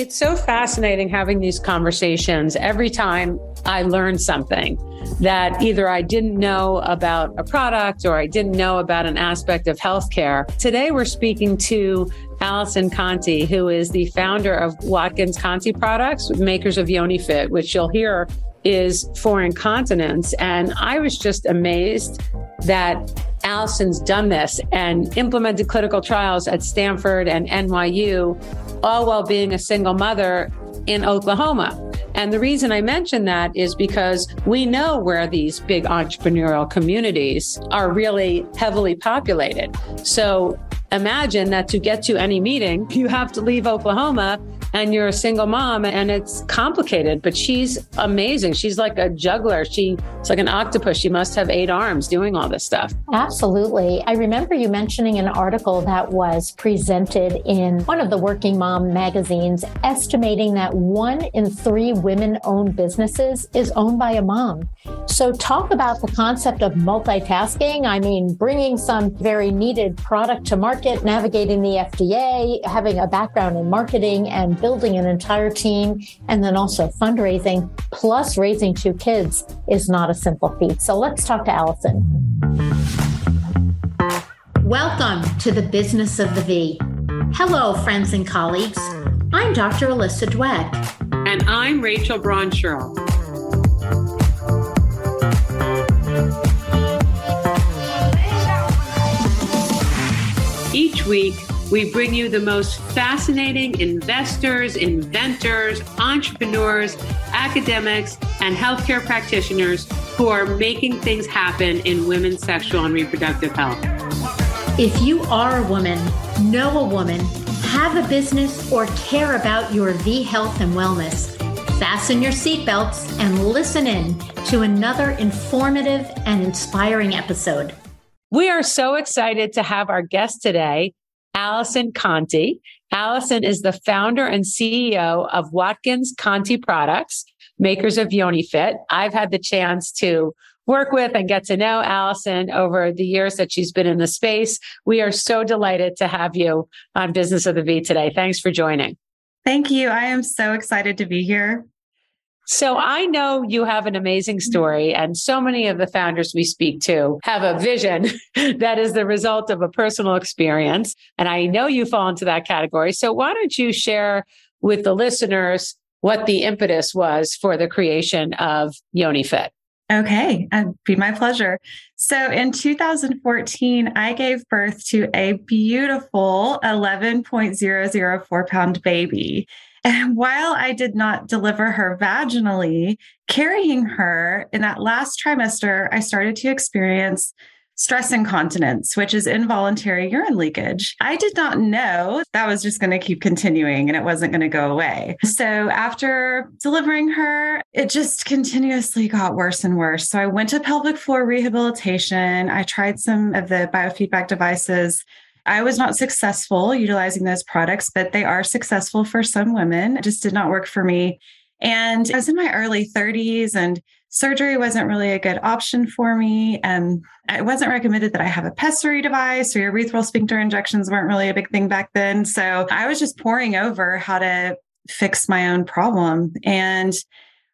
It's so fascinating having these conversations every time I learn something that either I didn't know about a product or I didn't know about an aspect of healthcare. Today, we're speaking to Allison Conti, who is the founder of Watkins Conti Products, makers of YoniFit, which you'll hear is for incontinence. And I was just amazed that Allison's done this and implemented clinical trials at Stanford and NYU, all while being a single mother in Oklahoma. And the reason I mention that is because we know where these big entrepreneurial communities are really heavily populated. So imagine that to get to any meeting, you have to leave Oklahoma and you're a single mom and it's complicated, but she's amazing. She's like a juggler. She's like an octopus. She must have eight arms doing all this stuff. Absolutely. I remember you mentioning an article that was presented in one of the working mom magazines, estimating that one in three women owned businesses is owned by a mom. So, talk about the concept of multitasking. I mean, bringing some very needed product to market, navigating the FDA, having a background in marketing, and building an entire team, and then also fundraising, plus raising two kids is not a simple feat. So, let's talk to Allison. Welcome to the business of the V. Hello, friends and colleagues. I'm Dr. Alyssa Dweck. And I'm Rachel Braun Scherl. Each week, we bring you the most fascinating investors, inventors, entrepreneurs, academics, and healthcare practitioners who are making things happen in women's sexual and reproductive health. If you are a woman, know a woman, have a business, or care about your V health and wellness, fasten your seatbelts and listen in to another informative and inspiring episode. We are so excited to have our guest today, Allison Conti. Allison is the founder and CEO of Watkins Conti Products, makers of YoniFit. I've had the chance to work with and get to know Allison over the years that she's been in the space. We are so delighted to have you on Business of the V today. Thanks for joining. Thank you. I am so excited to be here. So I know you have an amazing mm-hmm. story, and so many of the founders we speak to have a vision that is the result of a personal experience. And I know you fall into that category. So why don't you share with the listeners what the impetus was for the creation of YoniFit? Okay, it'd be my pleasure. So in 2014, I gave birth to a beautiful 11.004 pound baby. And while I did not deliver her vaginally, carrying her in that last trimester, I started to experience stress incontinence, which is involuntary urine leakage. I did not know that was just going to keep continuing and it wasn't going to go away. So after delivering her, it just continuously got worse and worse. So I went to pelvic floor rehabilitation. I tried some of the biofeedback devices I was not successful utilizing those products, but they are successful for some women. It just did not work for me. And I was in my early 30s and surgery wasn't really a good option for me. And it wasn't recommended that I have a pessary device or urethral sphincter injections weren't really a big thing back then. So I was just poring over how to fix my own problem and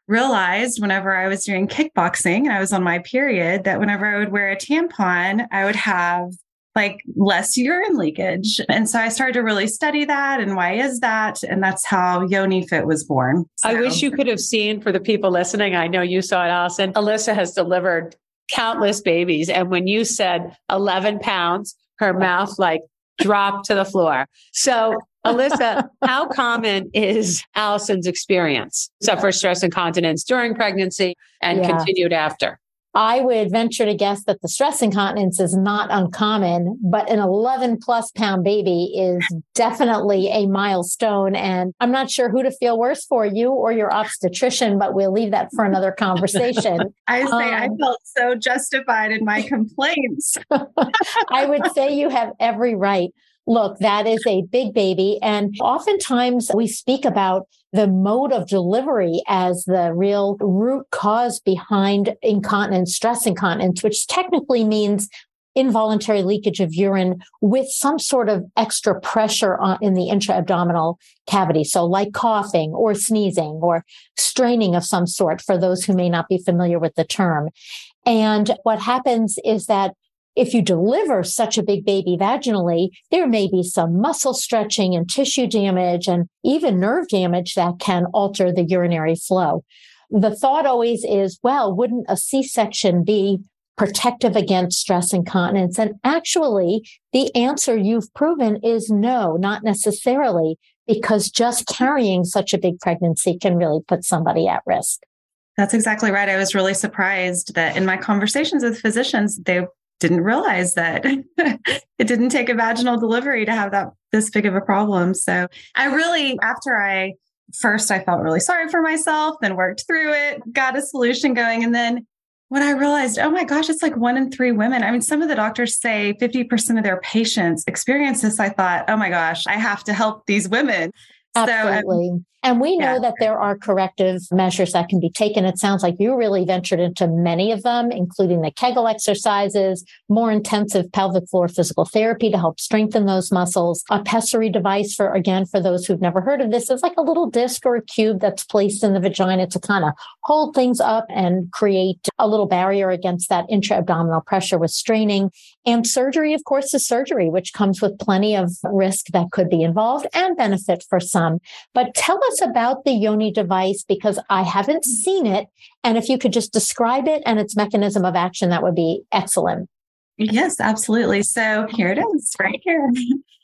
realized whenever I was doing kickboxing and I was on my period that whenever I would wear a tampon, I would have like less urine leakage. And so I started to really study that and why is that? And that's how YoniFit was born. So. I wish you could have seen for the people listening. I know you saw it, Allison. Alyssa has delivered countless babies. And when you said 11 pounds, her mouth like dropped to the floor. So Alyssa, how common is Allison's experience? So for stress incontinence during pregnancy and yeah. continued after? I would venture to guess that the stress incontinence is not uncommon, but an 11 plus pound baby is definitely a milestone. And I'm not sure who to feel worse for, you or your obstetrician, but we'll leave that for another conversation. I say um, I felt so justified in my complaints. I would say you have every right. Look, that is a big baby. And oftentimes we speak about the mode of delivery as the real root cause behind incontinence, stress incontinence, which technically means involuntary leakage of urine with some sort of extra pressure on, in the intra-abdominal cavity. So like coughing or sneezing or straining of some sort for those who may not be familiar with the term. And what happens is that if you deliver such a big baby vaginally, there may be some muscle stretching and tissue damage and even nerve damage that can alter the urinary flow. The thought always is, well, wouldn't a C-section be protective against stress incontinence? And actually, the answer you've proven is no, not necessarily, because just carrying such a big pregnancy can really put somebody at risk. That's exactly right. I was really surprised that in my conversations with physicians, they didn't realize that it didn't take a vaginal delivery to have that this big of a problem. So I really, after I first, I felt really sorry for myself, then worked through it, got a solution going. And then when I realized, oh my gosh, it's like one in three women. I mean, some of the doctors say 50% of their patients experience this. I thought, oh my gosh, I have to help these women. Um, Absolutely. So, and we know yeah. that there are corrective measures that can be taken. It sounds like you really ventured into many of them, including the Kegel exercises, more intensive pelvic floor physical therapy to help strengthen those muscles, a pessary device for, again, for those who've never heard of this, is like a little disc or a cube that's placed in the vagina to kind of hold things up and create a little barrier against that intra-abdominal pressure with straining. And surgery, of course, is surgery, which comes with plenty of risk that could be involved and benefit for some. Um, but tell us us about the Yoni device because I haven't mm. seen it. And if you could just describe it and its mechanism of action, that would be excellent. Yes, absolutely. So here it is right here.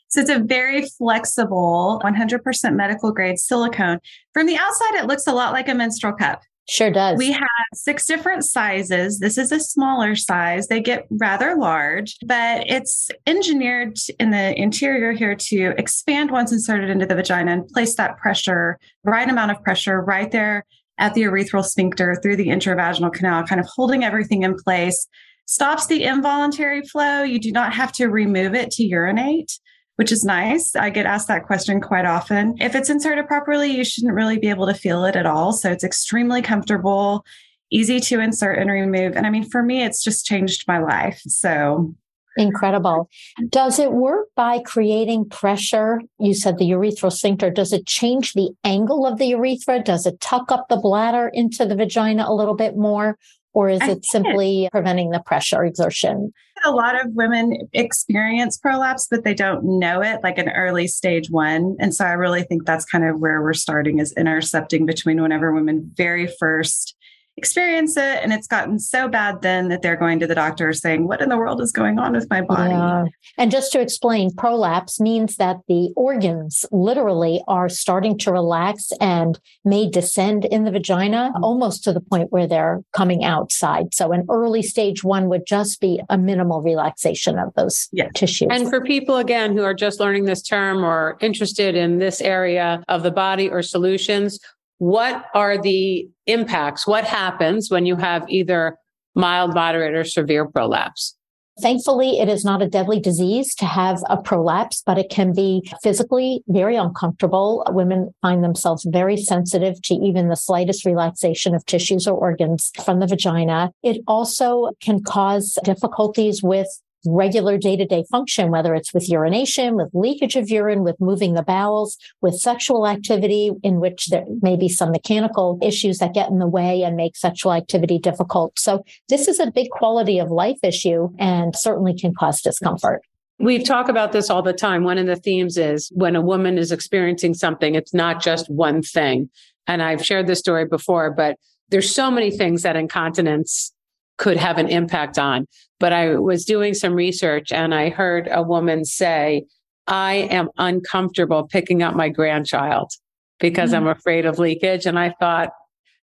So it's a very flexible, 100% medical grade silicone. From the outside, it looks a lot like a menstrual cup. Sure does. We have six different sizes. This is a smaller size. They get rather large, but it's engineered in the interior here to expand once inserted into the vagina and place that pressure, right amount of pressure right there at the urethral sphincter through the intravaginal canal, kind of holding everything in place. Stops the involuntary flow. You do not have to remove it to urinate which is nice. I get asked that question quite often. If it's inserted properly, you shouldn't really be able to feel it at all. So it's extremely comfortable, easy to insert and remove. And I mean, for me, it's just changed my life. So Incredible. Does it work by creating pressure? You said the urethral sphincter. Does it change the angle of the urethra? Does it tuck up the bladder into the vagina a little bit more? Or is it simply preventing the pressure exertion? A lot of women experience prolapse, but they don't know it like an early stage one. And so I really think that's kind of where we're starting is intercepting between whenever women very first experience it and it's gotten so bad then that they're going to the doctor saying what in the world is going on with my body yeah. and just to explain prolapse means that the organs literally are starting to relax and may descend in the vagina mm-hmm. almost to the point where they're coming outside so an early stage one would just be a minimal relaxation of those yes. tissues and for people again who are just learning this term or interested in this area of the body or solutions what are the impacts? What happens when you have either mild, moderate, or severe prolapse? Thankfully, it is not a deadly disease to have a prolapse, but it can be physically very uncomfortable. Women find themselves very sensitive to even the slightest relaxation of tissues or organs from the vagina. It also can cause difficulties with regular day to day function, whether it's with urination, with leakage of urine, with moving the bowels, with sexual activity, in which there may be some mechanical issues that get in the way and make sexual activity difficult. So this is a big quality of life issue and certainly can cause discomfort. We talk about this all the time. One of the themes is when a woman is experiencing something, it's not just one thing. And I've shared this story before, but there's so many things that incontinence could have an impact on. But I was doing some research and I heard a woman say, I am uncomfortable picking up my grandchild because mm-hmm. I'm afraid of leakage. And I thought,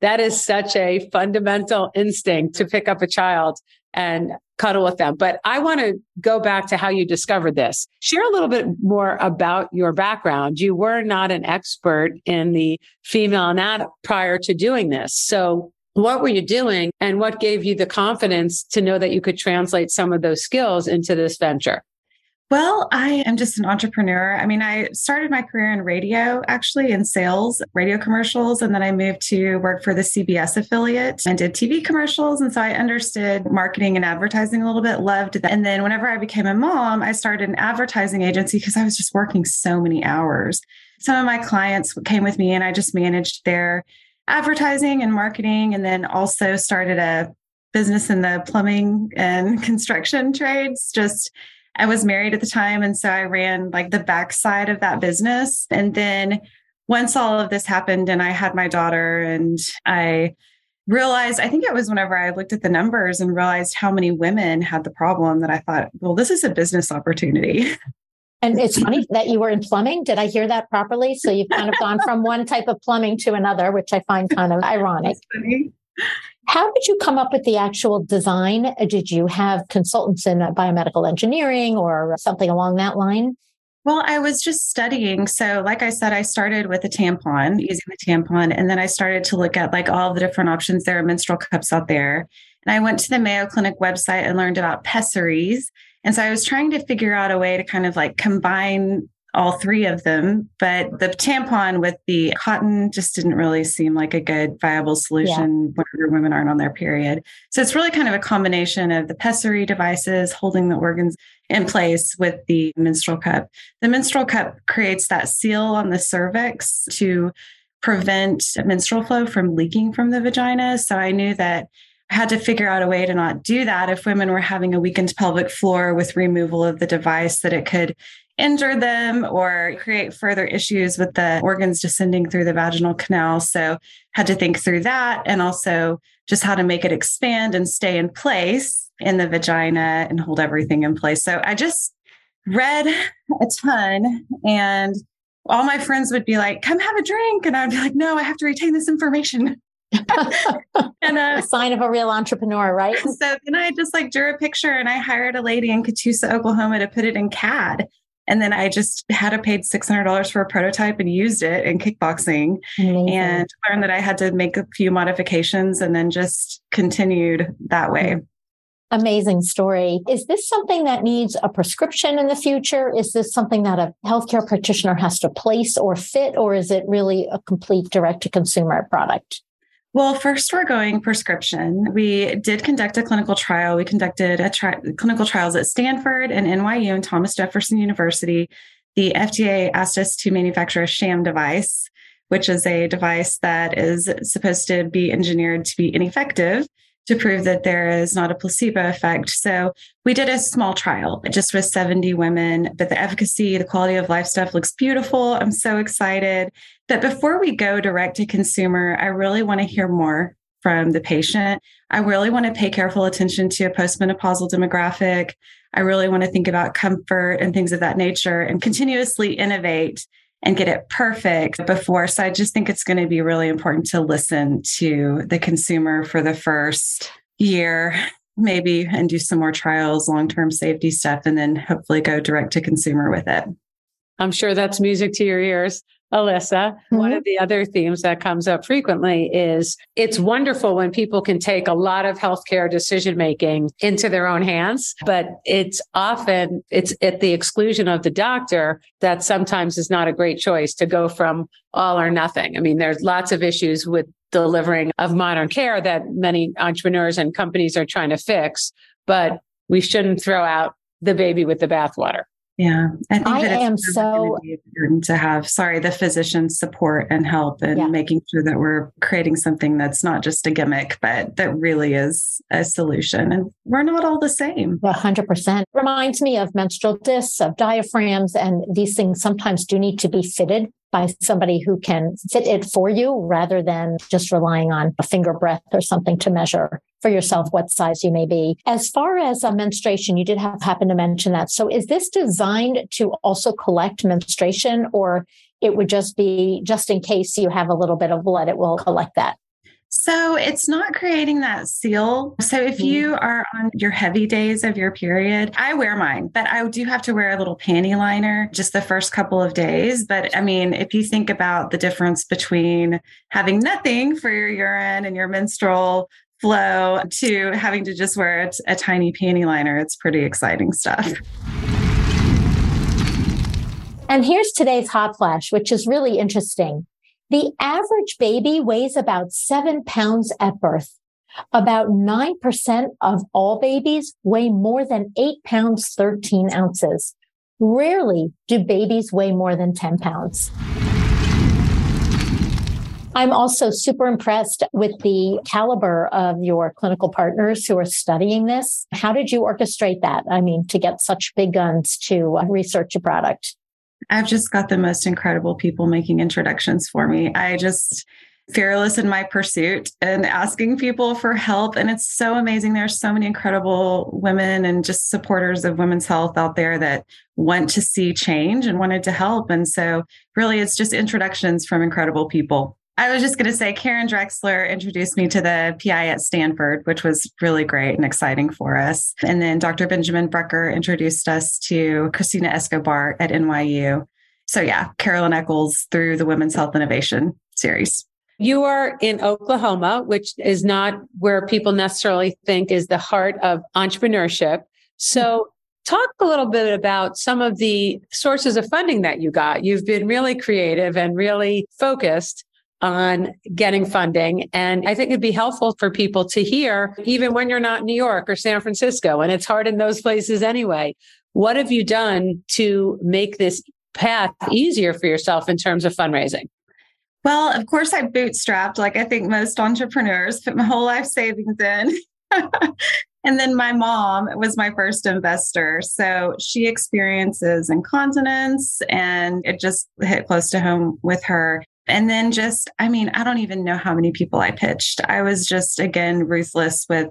that is such a fundamental instinct to pick up a child and cuddle with them. But I want to go back to how you discovered this. Share a little bit more about your background. You were not an expert in the female anatomy prior to doing this. So what were you doing and what gave you the confidence to know that you could translate some of those skills into this venture? Well, I am just an entrepreneur. I mean, I started my career in radio, actually in sales, radio commercials, and then I moved to work for the CBS affiliate and did TV commercials. And so I understood marketing and advertising a little bit, loved that. And then whenever I became a mom, I started an advertising agency because I was just working so many hours. Some of my clients came with me and I just managed their advertising and marketing, and then also started a business in the plumbing and construction trades, just I was married at the time. And so I ran like the backside of that business. And then once all of this happened and I had my daughter and I realized, I think it was whenever I looked at the numbers and realized how many women had the problem that I thought, well, this is a business opportunity. And it's funny that you were in plumbing. Did I hear that properly? So you've kind of gone from one type of plumbing to another, which I find kind of ironic. How did you come up with the actual design? Did you have consultants in biomedical engineering or something along that line? Well, I was just studying. So, like I said, I started with a tampon, using the tampon, and then I started to look at like all the different options. There are menstrual cups out there. And I went to the Mayo Clinic website and learned about pessaries. And so I was trying to figure out a way to kind of like combine all three of them, but the tampon with the cotton just didn't really seem like a good viable solution yeah. whenever women aren't on their period. So it's really kind of a combination of the pessary devices holding the organs in place with the menstrual cup. The menstrual cup creates that seal on the cervix to prevent menstrual flow from leaking from the vagina. So I knew that had to figure out a way to not do that if women were having a weakened pelvic floor with removal of the device that it could injure them or create further issues with the organs descending through the vaginal canal. So had to think through that and also just how to make it expand and stay in place in the vagina and hold everything in place. So I just read a ton and all my friends would be like, come have a drink. And I'd be like, no, I have to retain this information. and uh, a sign of a real entrepreneur, right? So then I just like drew a picture and I hired a lady in Catoosa, Oklahoma to put it in CAD. And then I just had a paid $600 for a prototype and used it in kickboxing Amazing. and learned that I had to make a few modifications and then just continued that way. Amazing story. Is this something that needs a prescription in the future? Is this something that a healthcare practitioner has to place or fit, or is it really a complete direct to consumer product? Well, first, we're going prescription. We did conduct a clinical trial. We conducted a tri- clinical trials at Stanford and NYU and Thomas Jefferson University. The FDA asked us to manufacture a sham device, which is a device that is supposed to be engineered to be ineffective to prove that there is not a placebo effect. So we did a small trial just with 70 women, but the efficacy, the quality of life stuff looks beautiful. I'm so excited. But before we go direct to consumer, I really want to hear more from the patient. I really want to pay careful attention to a postmenopausal demographic. I really want to think about comfort and things of that nature and continuously innovate and get it perfect before. So I just think it's going to be really important to listen to the consumer for the first year, maybe, and do some more trials, long term safety stuff, and then hopefully go direct to consumer with it. I'm sure that's music to your ears. Alyssa, mm-hmm. one of the other themes that comes up frequently is it's wonderful when people can take a lot of healthcare decision making into their own hands, but it's often it's at the exclusion of the doctor that sometimes is not a great choice to go from all or nothing. I mean, there's lots of issues with delivering of modern care that many entrepreneurs and companies are trying to fix, but we shouldn't throw out the baby with the bathwater. Yeah, I think I that am so important to have. Sorry, the physician's support and help, and yeah. making sure that we're creating something that's not just a gimmick, but that really is a solution. And we're not all the same. hundred percent reminds me of menstrual discs, of diaphragms, and these things sometimes do need to be fitted by somebody who can fit it for you rather than just relying on a finger breadth or something to measure for yourself what size you may be. As far as a menstruation, you did have happen to mention that. So is this designed to also collect menstruation or it would just be just in case you have a little bit of blood, it will collect that? So it's not creating that seal. So if you mm-hmm. are on your heavy days of your period, I wear mine, but I do have to wear a little panty liner just the first couple of days. But I mean, if you think about the difference between having nothing for your urine and your menstrual flow to having to just wear a, a tiny panty liner, it's pretty exciting stuff. And here's today's hot flash, which is really interesting. The average baby weighs about seven pounds at birth. About 9% of all babies weigh more than eight pounds, 13 ounces. Rarely do babies weigh more than 10 pounds. I'm also super impressed with the caliber of your clinical partners who are studying this. How did you orchestrate that? I mean, to get such big guns to research a product. I've just got the most incredible people making introductions for me. I just, fearless in my pursuit and asking people for help. And it's so amazing. There's so many incredible women and just supporters of women's health out there that want to see change and wanted to help. And so, really, it's just introductions from incredible people. I was just going to say, Karen Drexler introduced me to the PI at Stanford, which was really great and exciting for us. And then Dr. Benjamin Brucker introduced us to Christina Escobar at NYU. So, yeah, Carolyn Eccles through the Women's Health Innovation series. You are in Oklahoma, which is not where people necessarily think is the heart of entrepreneurship. So, talk a little bit about some of the sources of funding that you got. You've been really creative and really focused on getting funding. And I think it'd be helpful for people to hear, even when you're not in New York or San Francisco, and it's hard in those places anyway. What have you done to make this path easier for yourself in terms of fundraising? Well, of course, I bootstrapped like I think most entrepreneurs, put my whole life savings in. and then my mom was my first investor. So she experiences incontinence and it just hit close to home with her. And then just, I mean, I don't even know how many people I pitched. I was just, again, ruthless with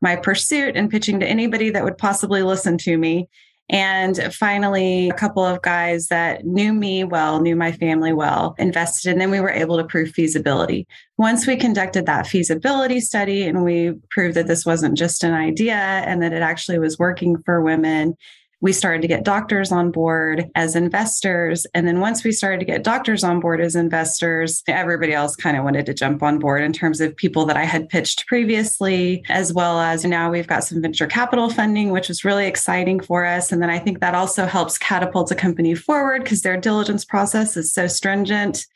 my pursuit and pitching to anybody that would possibly listen to me. And finally, a couple of guys that knew me well, knew my family well, invested, and then we were able to prove feasibility. Once we conducted that feasibility study and we proved that this wasn't just an idea and that it actually was working for women, we started to get doctors on board as investors. And then once we started to get doctors on board as investors, everybody else kind of wanted to jump on board in terms of people that I had pitched previously, as well as now we've got some venture capital funding, which was really exciting for us. And then I think that also helps catapult a company forward because their diligence process is so stringent.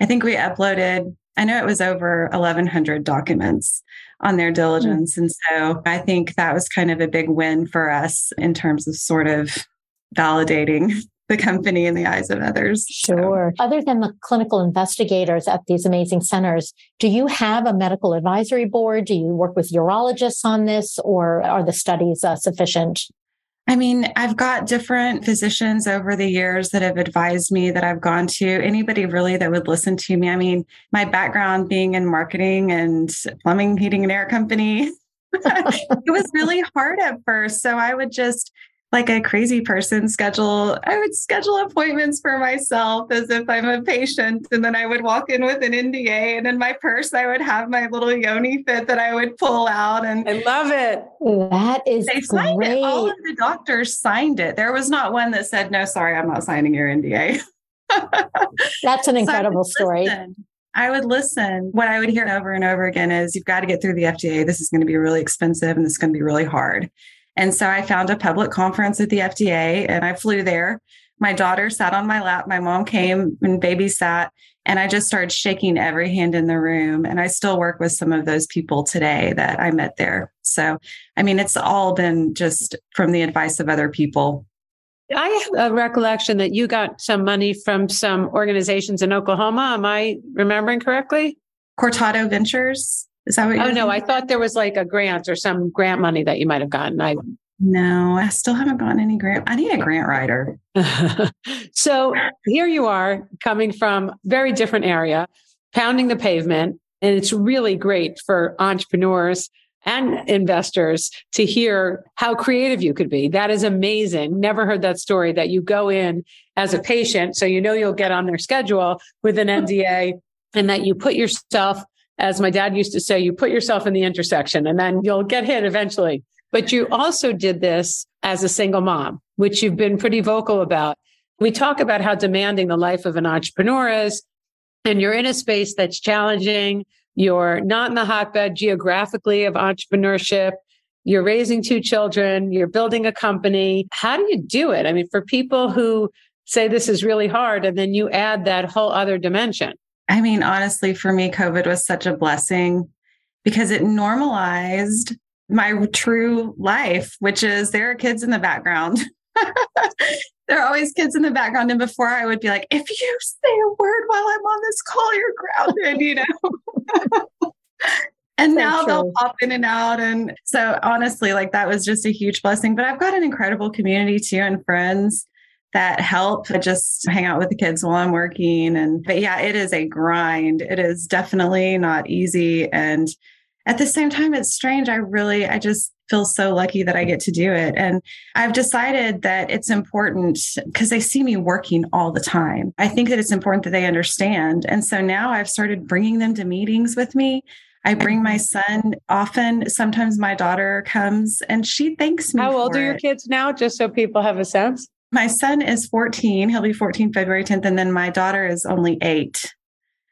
I think we uploaded, I know it was over 1,100 documents on their hmm. diligence. And so I think that was kind of a big win for us in terms of sort of validating the company in the eyes of others. Sure. So. Other than the clinical investigators at these amazing centers, do you have a medical advisory board? Do you work with urologists on this, or are the studies uh, sufficient? I mean, I've got different physicians over the years that have advised me that I've gone to. Anybody really that would listen to me. I mean, my background being in marketing and plumbing, heating, and air company, it was really hard at first. So I would just like a crazy person schedule i would schedule appointments for myself as if i'm a patient and then i would walk in with an nda and in my purse i would have my little yoni fit that i would pull out and i love it that is they signed great. it all of the doctors signed it there was not one that said no sorry i'm not signing your nda that's an incredible so story I would listen. What I would hear over and over again is you've got to get through the FDA. This is going to be really expensive and this is going to be really hard. And so I found a public conference at the FDA and I flew there. My daughter sat on my lap. My mom came and babysat. And I just started shaking every hand in the room. And I still work with some of those people today that I met there. So, I mean, it's all been just from the advice of other people. I have a recollection that you got some money from some organizations in Oklahoma. Am I remembering correctly? Cortado Ventures. Is that what? Oh no, I thought there was like a grant or some grant money that you might have gotten. I no, I still haven't gotten any grant. I need a grant writer. so here you are coming from very different area, pounding the pavement, and it's really great for entrepreneurs and investors to hear how creative you could be. That is amazing. Never heard that story that you go in as a patient, so you know you'll get on their schedule with an NDA and that you put yourself as my dad used to say, you put yourself in the intersection and then you'll get hit eventually. But you also did this as a single mom, which you've been pretty vocal about. We talk about how demanding the life of an entrepreneur is, and you're in a space that's challenging. You're not in the hotbed geographically of entrepreneurship. You're raising two children. You're building a company. How do you do it? I mean, for people who say this is really hard. And then you add that whole other dimension. I mean, honestly, for me, COVID was such a blessing because it normalized my true life, which is there are kids in the background. there are always kids in the background. And before I would be like, if you say a word while I'm on this call, you're grounded, you know? and so now true. they'll pop in and out. And so honestly, like that was just a huge blessing. But I've got an incredible community too and friends that help I just hang out with the kids while I'm working. And but yeah, it is a grind. It is definitely not easy. And at the same time, it's strange. I really, I just feel so lucky that I get to do it. And I've decided that it's important because they see me working all the time. I think that it's important that they understand. And so now I've started bringing them to meetings with me. I bring my son often. Sometimes my daughter comes and she thanks me. How old are it. your kids now? Just so people have a sense. My son is 14. He'll be 14 February 10th. And then my daughter is only eight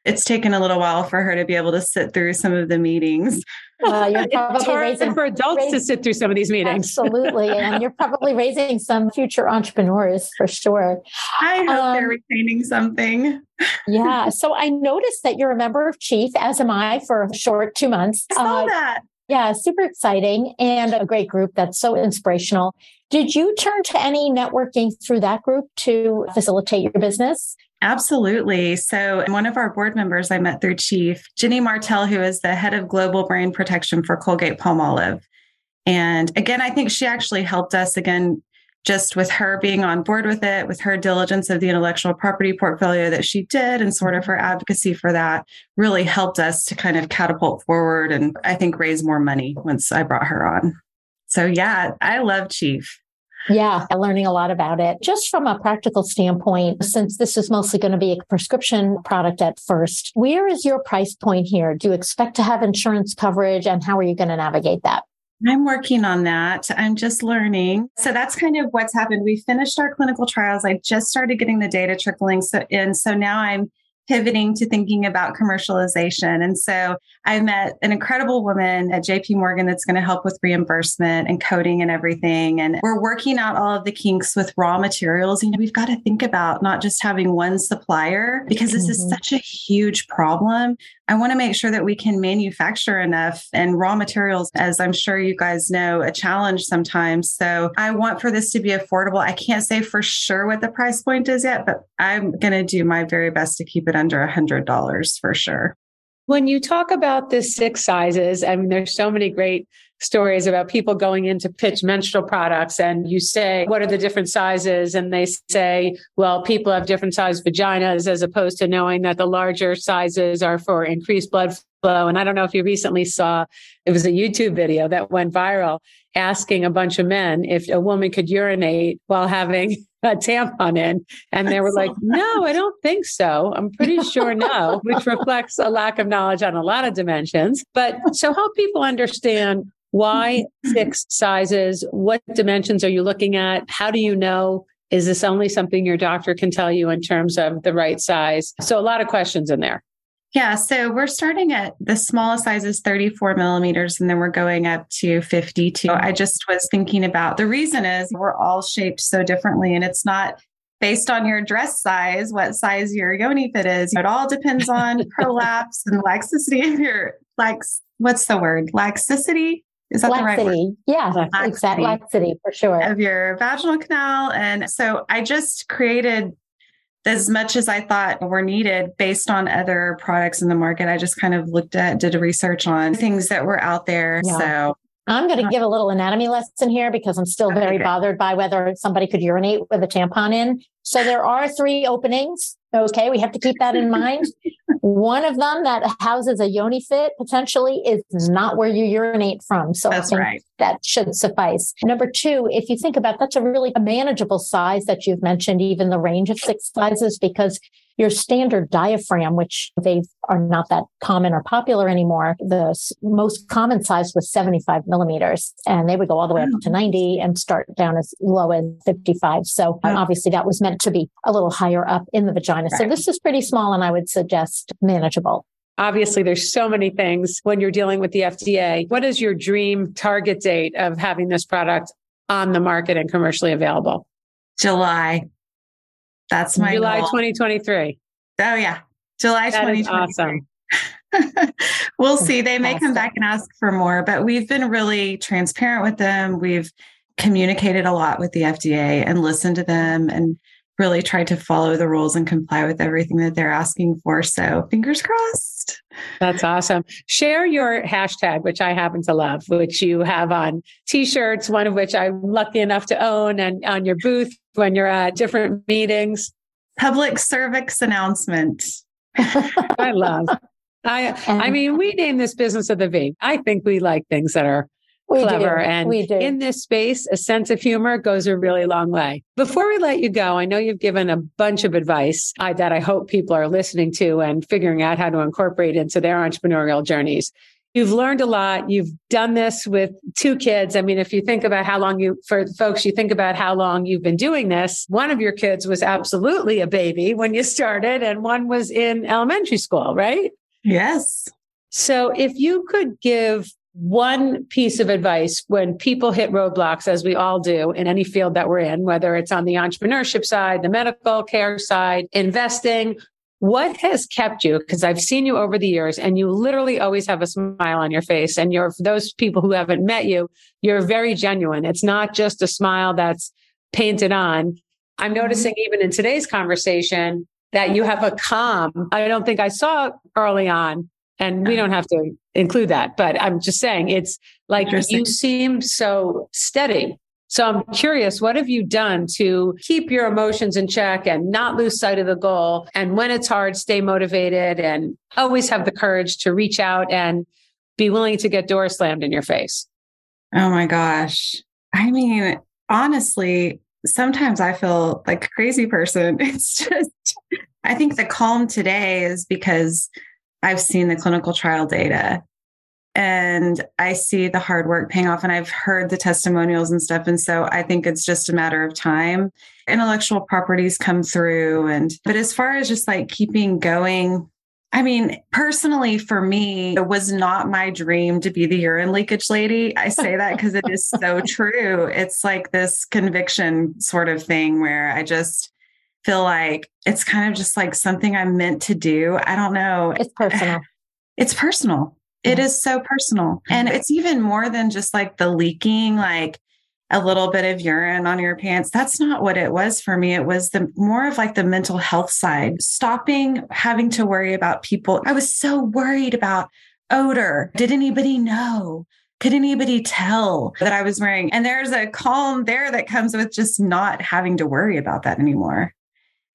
it's taken a little while for her to be able to sit through some of the meetings. Uh, you're probably it's hard raising, for adults raising, to sit through some of these meetings. Absolutely. and you're probably raising some future entrepreneurs for sure. I hope um, they're retaining something. yeah. So I noticed that you're a member of Chief, as am I, for a short two months. I saw uh, that. Yeah, super exciting and a great group that's so inspirational. Did you turn to any networking through that group to facilitate your business? Absolutely. So, one of our board members I met through Chief, Jenny Martell, who is the head of global brand protection for Colgate Palmolive. And again, I think she actually helped us again, just with her being on board with it, with her diligence of the intellectual property portfolio that she did, and sort of her advocacy for that really helped us to kind of catapult forward and I think raise more money once I brought her on. So, yeah, I love Chief. Yeah, learning a lot about it. Just from a practical standpoint, since this is mostly going to be a prescription product at first, where is your price point here? Do you expect to have insurance coverage and how are you going to navigate that? I'm working on that. I'm just learning. So that's kind of what's happened. We finished our clinical trials. I just started getting the data trickling So, and So now I'm pivoting to thinking about commercialization. And so I met an incredible woman at JP Morgan that's going to help with reimbursement and coding and everything. And we're working out all of the kinks with raw materials. You know, we've got to think about not just having one supplier because this mm-hmm. is such a huge problem. I want to make sure that we can manufacture enough and raw materials, as I'm sure you guys know, a challenge sometimes. So I want for this to be affordable. I can't say for sure what the price point is yet, but I'm going to do my very best to keep it under a $100 for sure. When you talk about the six sizes, I mean, there's so many great stories about people going in to pitch menstrual products and you say, what are the different sizes? And they say, well, people have different size vaginas as opposed to knowing that the larger sizes are for increased blood flow. And I don't know if you recently saw, it was a YouTube video that went viral asking a bunch of men if a woman could urinate while having a tampon in. And they were like, no, I don't think so. I'm pretty sure no, which reflects a lack of knowledge on a lot of dimensions. But so help people understand why six sizes? What dimensions are you looking at? How do you know? Is this only something your doctor can tell you in terms of the right size? So, a lot of questions in there. Yeah, so we're starting at the smallest size is 34 millimeters, and then we're going up to 52. I just was thinking about the reason is we're all shaped so differently, and it's not based on your dress size, what size your yoni fit is. It all depends on prolapse and laxity of your lax. What's the word? Laxity. is that laxity. the right word? Yeah, laxity. exactly. Laxity for sure. Of your vaginal canal. And so I just created as much as I thought were needed based on other products in the market. I just kind of looked at, did a research on things that were out there. Yeah. So I'm going to give a little anatomy lesson here because I'm still very okay. bothered by whether somebody could urinate with a tampon in. So there are three openings. Okay. We have to keep that in mind. One of them that houses a yoni fit potentially is not where you urinate from. So that's right. That should suffice. Number two, if you think about that's a really manageable size that you've mentioned, even the range of six sizes, because your standard diaphragm, which they are not that common or popular anymore, the most common size was 75 millimeters, and they would go all the way up oh, to 90 and start down as low as 55. So obviously that was meant to be a little higher up in the vagina. Right. So this is pretty small, and I would suggest manageable. Obviously, there's so many things when you're dealing with the FDA. What is your dream target date of having this product on the market and commercially available? July. That's my July goal. 2023. Oh yeah. July That is 2023. awesome. we'll see. They may come back and ask for more, but we've been really transparent with them. We've communicated a lot with the FDA and listened to them and really tried to follow the rules and comply with everything that they're asking for. So fingers crossed. That's awesome. Share your hashtag, which I happen to love, which you have on t-shirts, one of which I'm lucky enough to own and on your booth when you're at different meetings. Public cervix announcement. I love. I I mean, we name this business of the V. I think we like things that are We clever. do. And we do. in this space, a sense of humor goes a really long way. Before we let you go, I know you've given a bunch of advice I, that I hope people are listening to and figuring out how to incorporate into their entrepreneurial journeys. You've learned a lot. You've done this with two kids. I mean, if you think about how long you, for folks, you think about how long you've been doing this, one of your kids was absolutely a baby when you started, and one was in elementary school, right? Yes. So if you could give one piece of advice when people hit roadblocks, as we all do in any field that we're in, whether it's on the entrepreneurship side, the medical care side, investing, what has kept you? Because I've seen you over the years and you literally always have a smile on your face. And you're, for those people who haven't met you, you're very genuine. It's not just a smile that's painted on. I'm mm-hmm. noticing even in today's conversation that you have a calm. I don't think I saw early on and we don't have to include that, but I'm just saying it's like you seem so steady. So I'm curious, what have you done to keep your emotions in check and not lose sight of the goal? And when it's hard, stay motivated and always have the courage to reach out and be willing to get doors slammed in your face. Oh my gosh. I mean, honestly, sometimes I feel like a crazy person. It's just, I think the calm today is because I've seen the clinical trial data and I see the hard work paying off and I've heard the testimonials and stuff. And so I think it's just a matter of time. Intellectual properties come through. And, but as far as just like keeping going, I mean, personally, for me, it was not my dream to be the urine leakage lady. I say that because it is so true. It's like this conviction sort of thing where I just feel like it's kind of just like something I'm meant to do. I don't know. it's personal. It's personal. It Yeah. is so personal. Mm-hmm. And it's even more than just like the leaking, like a little bit of urine on your pants. That's not what it was for me. It was the more of like the mental health side, stopping having to worry about people. I was so worried about odor. Did anybody know? Could anybody tell that I was wearing? And there's a calm there that comes with just not having to worry about that anymore.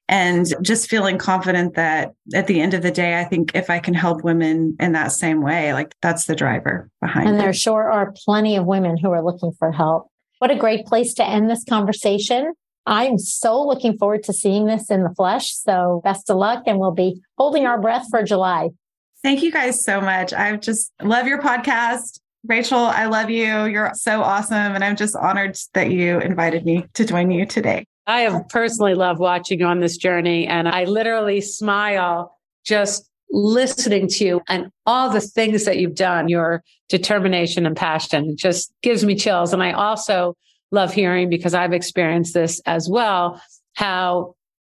And just feeling confident that at the end of the day, I think if I can help women in that same way, like that's the driver behind And it. there sure are plenty of women who are looking for help. What a great place to end this conversation. I'm so looking forward to seeing this in the flesh. So best of luck. And we'll be holding our breath for July. Thank you guys so much. I just love your podcast. Rachel, I love you. You're so awesome. And I'm just honored that you invited me to join you today. I have personally loved watching you on this journey, and I literally smile just listening to you and all the things that you've done, your determination and passion. Just gives me chills. And I also love hearing, because I've experienced this as well, how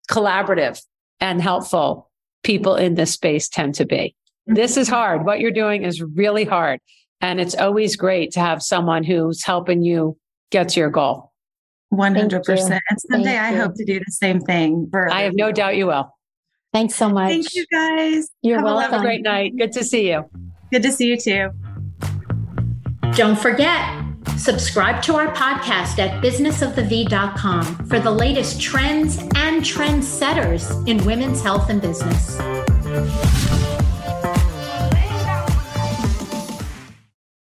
collaborative and helpful people in this space tend to be. This is hard. What you're doing is really hard. And it's always great to have someone who's helping you get to your goal. 100%. And someday Thank I you. hope to do the same thing. For I have no doubt you will. Thanks so much. Thank you guys. You're Have a welcome. Have a great night. Good to see you. Good to see you too. Don't forget, subscribe to our podcast at businessofthev.com for the latest trends and trendsetters in women's health and business.